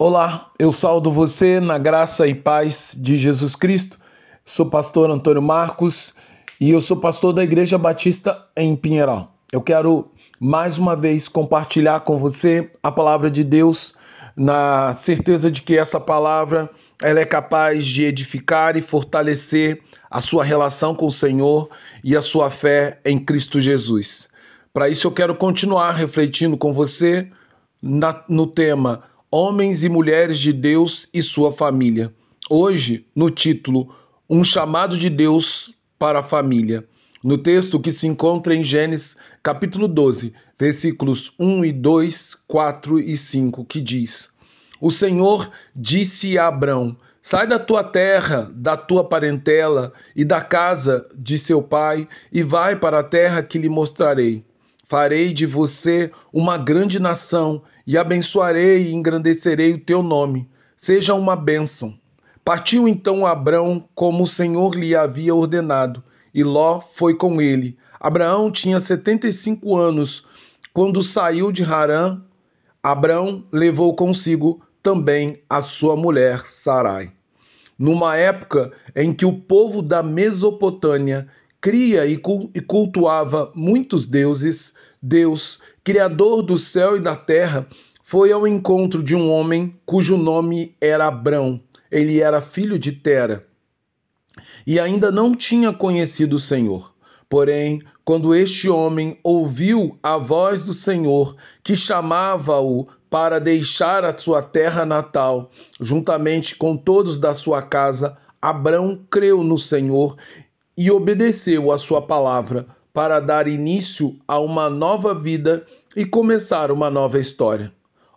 Olá, eu saldo você na graça e paz de Jesus Cristo. Sou pastor Antônio Marcos e eu sou pastor da Igreja Batista em Pinheiral. Eu quero mais uma vez compartilhar com você a palavra de Deus na certeza de que essa palavra ela é capaz de edificar e fortalecer a sua relação com o Senhor e a sua fé em Cristo Jesus. Para isso eu quero continuar refletindo com você na, no tema Homens e Mulheres de Deus e Sua Família. Hoje, no título Um Chamado de Deus para a Família. No texto que se encontra em Gênesis capítulo 12, versículos 1 e 2, 4 e 5, que diz: O Senhor disse a Abrão: Sai da tua terra, da tua parentela e da casa de seu pai, e vai para a terra que lhe mostrarei. Farei de você uma grande nação e abençoarei e engrandecerei o teu nome. Seja uma bênção. Partiu então Abrão como o Senhor lhe havia ordenado, e Ló foi com ele. Abraão tinha setenta e cinco anos quando saiu de Harã. Abrão levou consigo também a sua mulher Sarai. Numa época em que o povo da Mesopotâmia cria e cultuava muitos deuses, Deus, Criador do céu e da terra, foi ao encontro de um homem cujo nome era Abrão. Ele era filho de Tera e ainda não tinha conhecido o Senhor. Porém, quando este homem ouviu a voz do Senhor, que chamava-o para deixar a sua terra natal, juntamente com todos da sua casa, Abrão creu no Senhor e obedeceu a sua palavra para dar início a uma nova vida e começar uma nova história,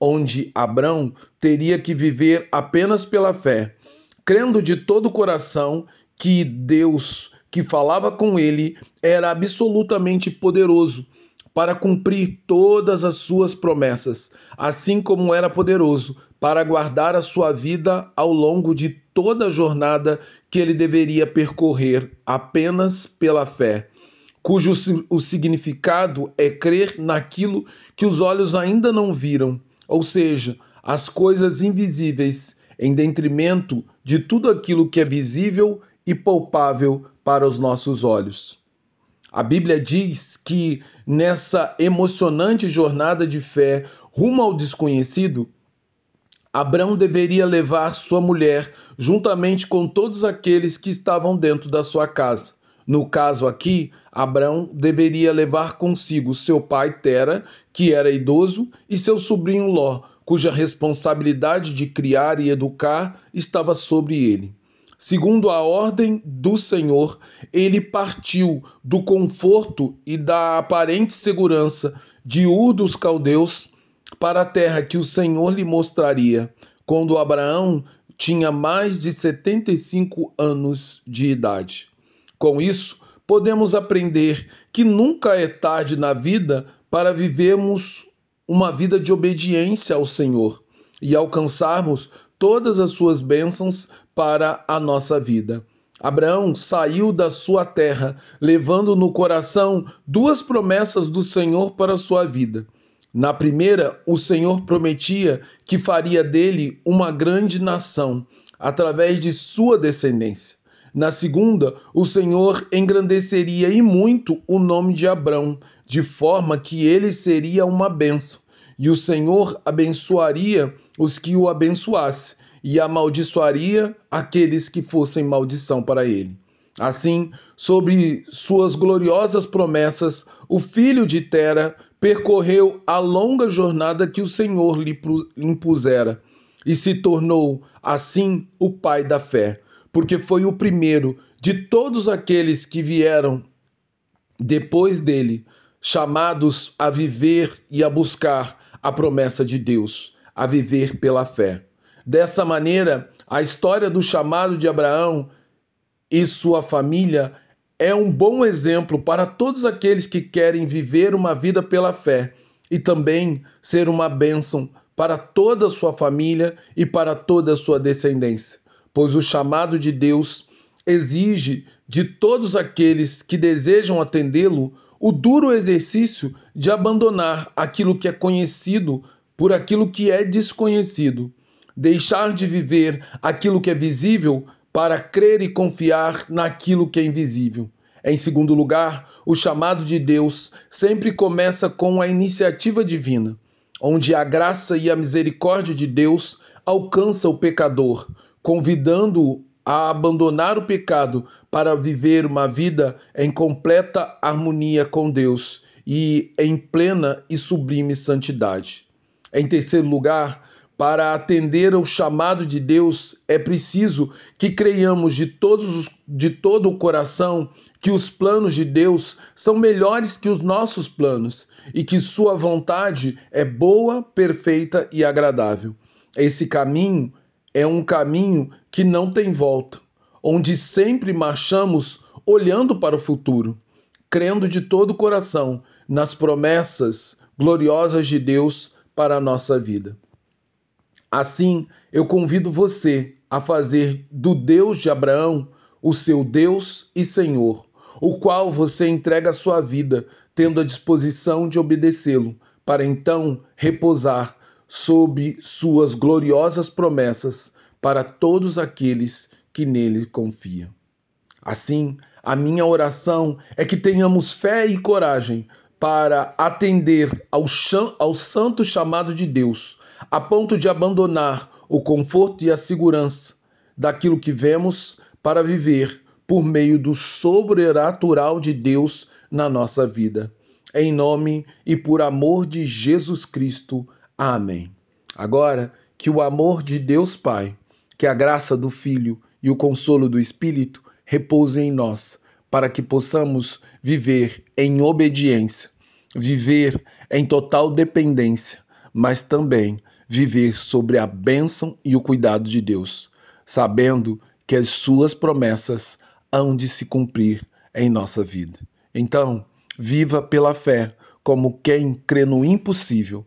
onde Abrão teria que viver apenas pela fé, crendo de todo o coração que Deus que falava com ele era absolutamente poderoso para cumprir todas as suas promessas, assim como era poderoso para guardar a sua vida ao longo de toda a jornada que ele deveria percorrer apenas pela fé, cujo o significado é crer naquilo que os olhos ainda não viram, ou seja, as coisas invisíveis, em detrimento de tudo aquilo que é visível e palpável para os nossos olhos. A Bíblia diz que nessa emocionante jornada de fé rumo ao desconhecido, Abraão deveria levar sua mulher juntamente com todos aqueles que estavam dentro da sua casa. No caso aqui, Abraão deveria levar consigo seu pai Tera, que era idoso, e seu sobrinho Ló, cuja responsabilidade de criar e educar estava sobre ele. Segundo a ordem do Senhor, ele partiu do conforto e da aparente segurança de Ur dos Caldeus para a terra que o Senhor lhe mostraria, quando Abraão tinha mais de 75 anos de idade. Com isso, podemos aprender que nunca é tarde na vida para vivermos uma vida de obediência ao Senhor e alcançarmos todas as suas bênçãos para a nossa vida. Abraão saiu da sua terra, levando no coração duas promessas do Senhor para a sua vida. Na primeira, o Senhor prometia que faria dele uma grande nação, através de sua descendência. Na segunda, o Senhor engrandeceria e muito o nome de Abrão, de forma que ele seria uma bênção. E o Senhor abençoaria os que o abençoasse, e amaldiçoaria aqueles que fossem maldição para ele. Assim, sobre suas gloriosas promessas, o filho de Tera percorreu a longa jornada que o Senhor lhe impusera e se tornou, assim, o pai da fé, porque foi o primeiro de todos aqueles que vieram depois dele, chamados a viver e a buscar a promessa de Deus, a viver pela fé. Dessa maneira, a história do chamado de Abraão e sua família é um bom exemplo para todos aqueles que querem viver uma vida pela fé e também ser uma bênção para toda a sua família e para toda a sua descendência, pois o chamado de Deus exige de todos aqueles que desejam atendê-lo o duro exercício de abandonar aquilo que é conhecido por aquilo que é desconhecido. deixar de viver aquilo que é visível para crer e confiar naquilo que é invisível. Em segundo lugar, o chamado de Deus sempre começa com a iniciativa divina, onde a graça e a misericórdia de Deus alcança o pecador, convidando-o a abandonar o pecado para viver uma vida em completa harmonia com Deus e em plena e sublime santidade. Em terceiro lugar, para atender ao chamado de Deus, é preciso que creiamos de, todos os, de todo o coração que os planos de Deus são melhores que os nossos planos e que Sua vontade é boa, perfeita e agradável. Esse caminho é um caminho que não tem volta, onde sempre marchamos olhando para o futuro, crendo de todo o coração nas promessas gloriosas de Deus para a nossa vida. Assim, eu convido você a fazer do Deus de Abraão o seu Deus e Senhor, o qual você entrega a sua vida, tendo a disposição de obedecê-lo, para então repousar sob suas gloriosas promessas para todos aqueles que nele confiam. Assim, a minha oração é que tenhamos fé e coragem para atender ao, ao santo chamado de Deus a ponto de abandonar o conforto e a segurança daquilo que vemos para viver por meio do sobrenatural de Deus na nossa vida. Em nome e por amor de Jesus Cristo. Amém. Agora, que o amor de Deus Pai, que a graça do Filho e o consolo do Espírito repousem em nós, para que possamos viver em obediência, viver em total dependência, mas também viver sobre a bênção e o cuidado de Deus, sabendo que as suas promessas hão de se cumprir em nossa vida. Então, viva pela fé como quem crê no impossível,